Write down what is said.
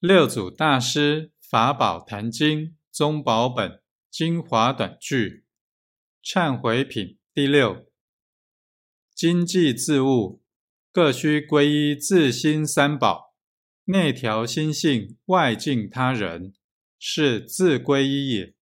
六祖大师《法宝坛经》宗宝本精华短句，忏悔品第六。经济自悟，各需归依自心三宝，内调心性，外敬他人，是自归依也。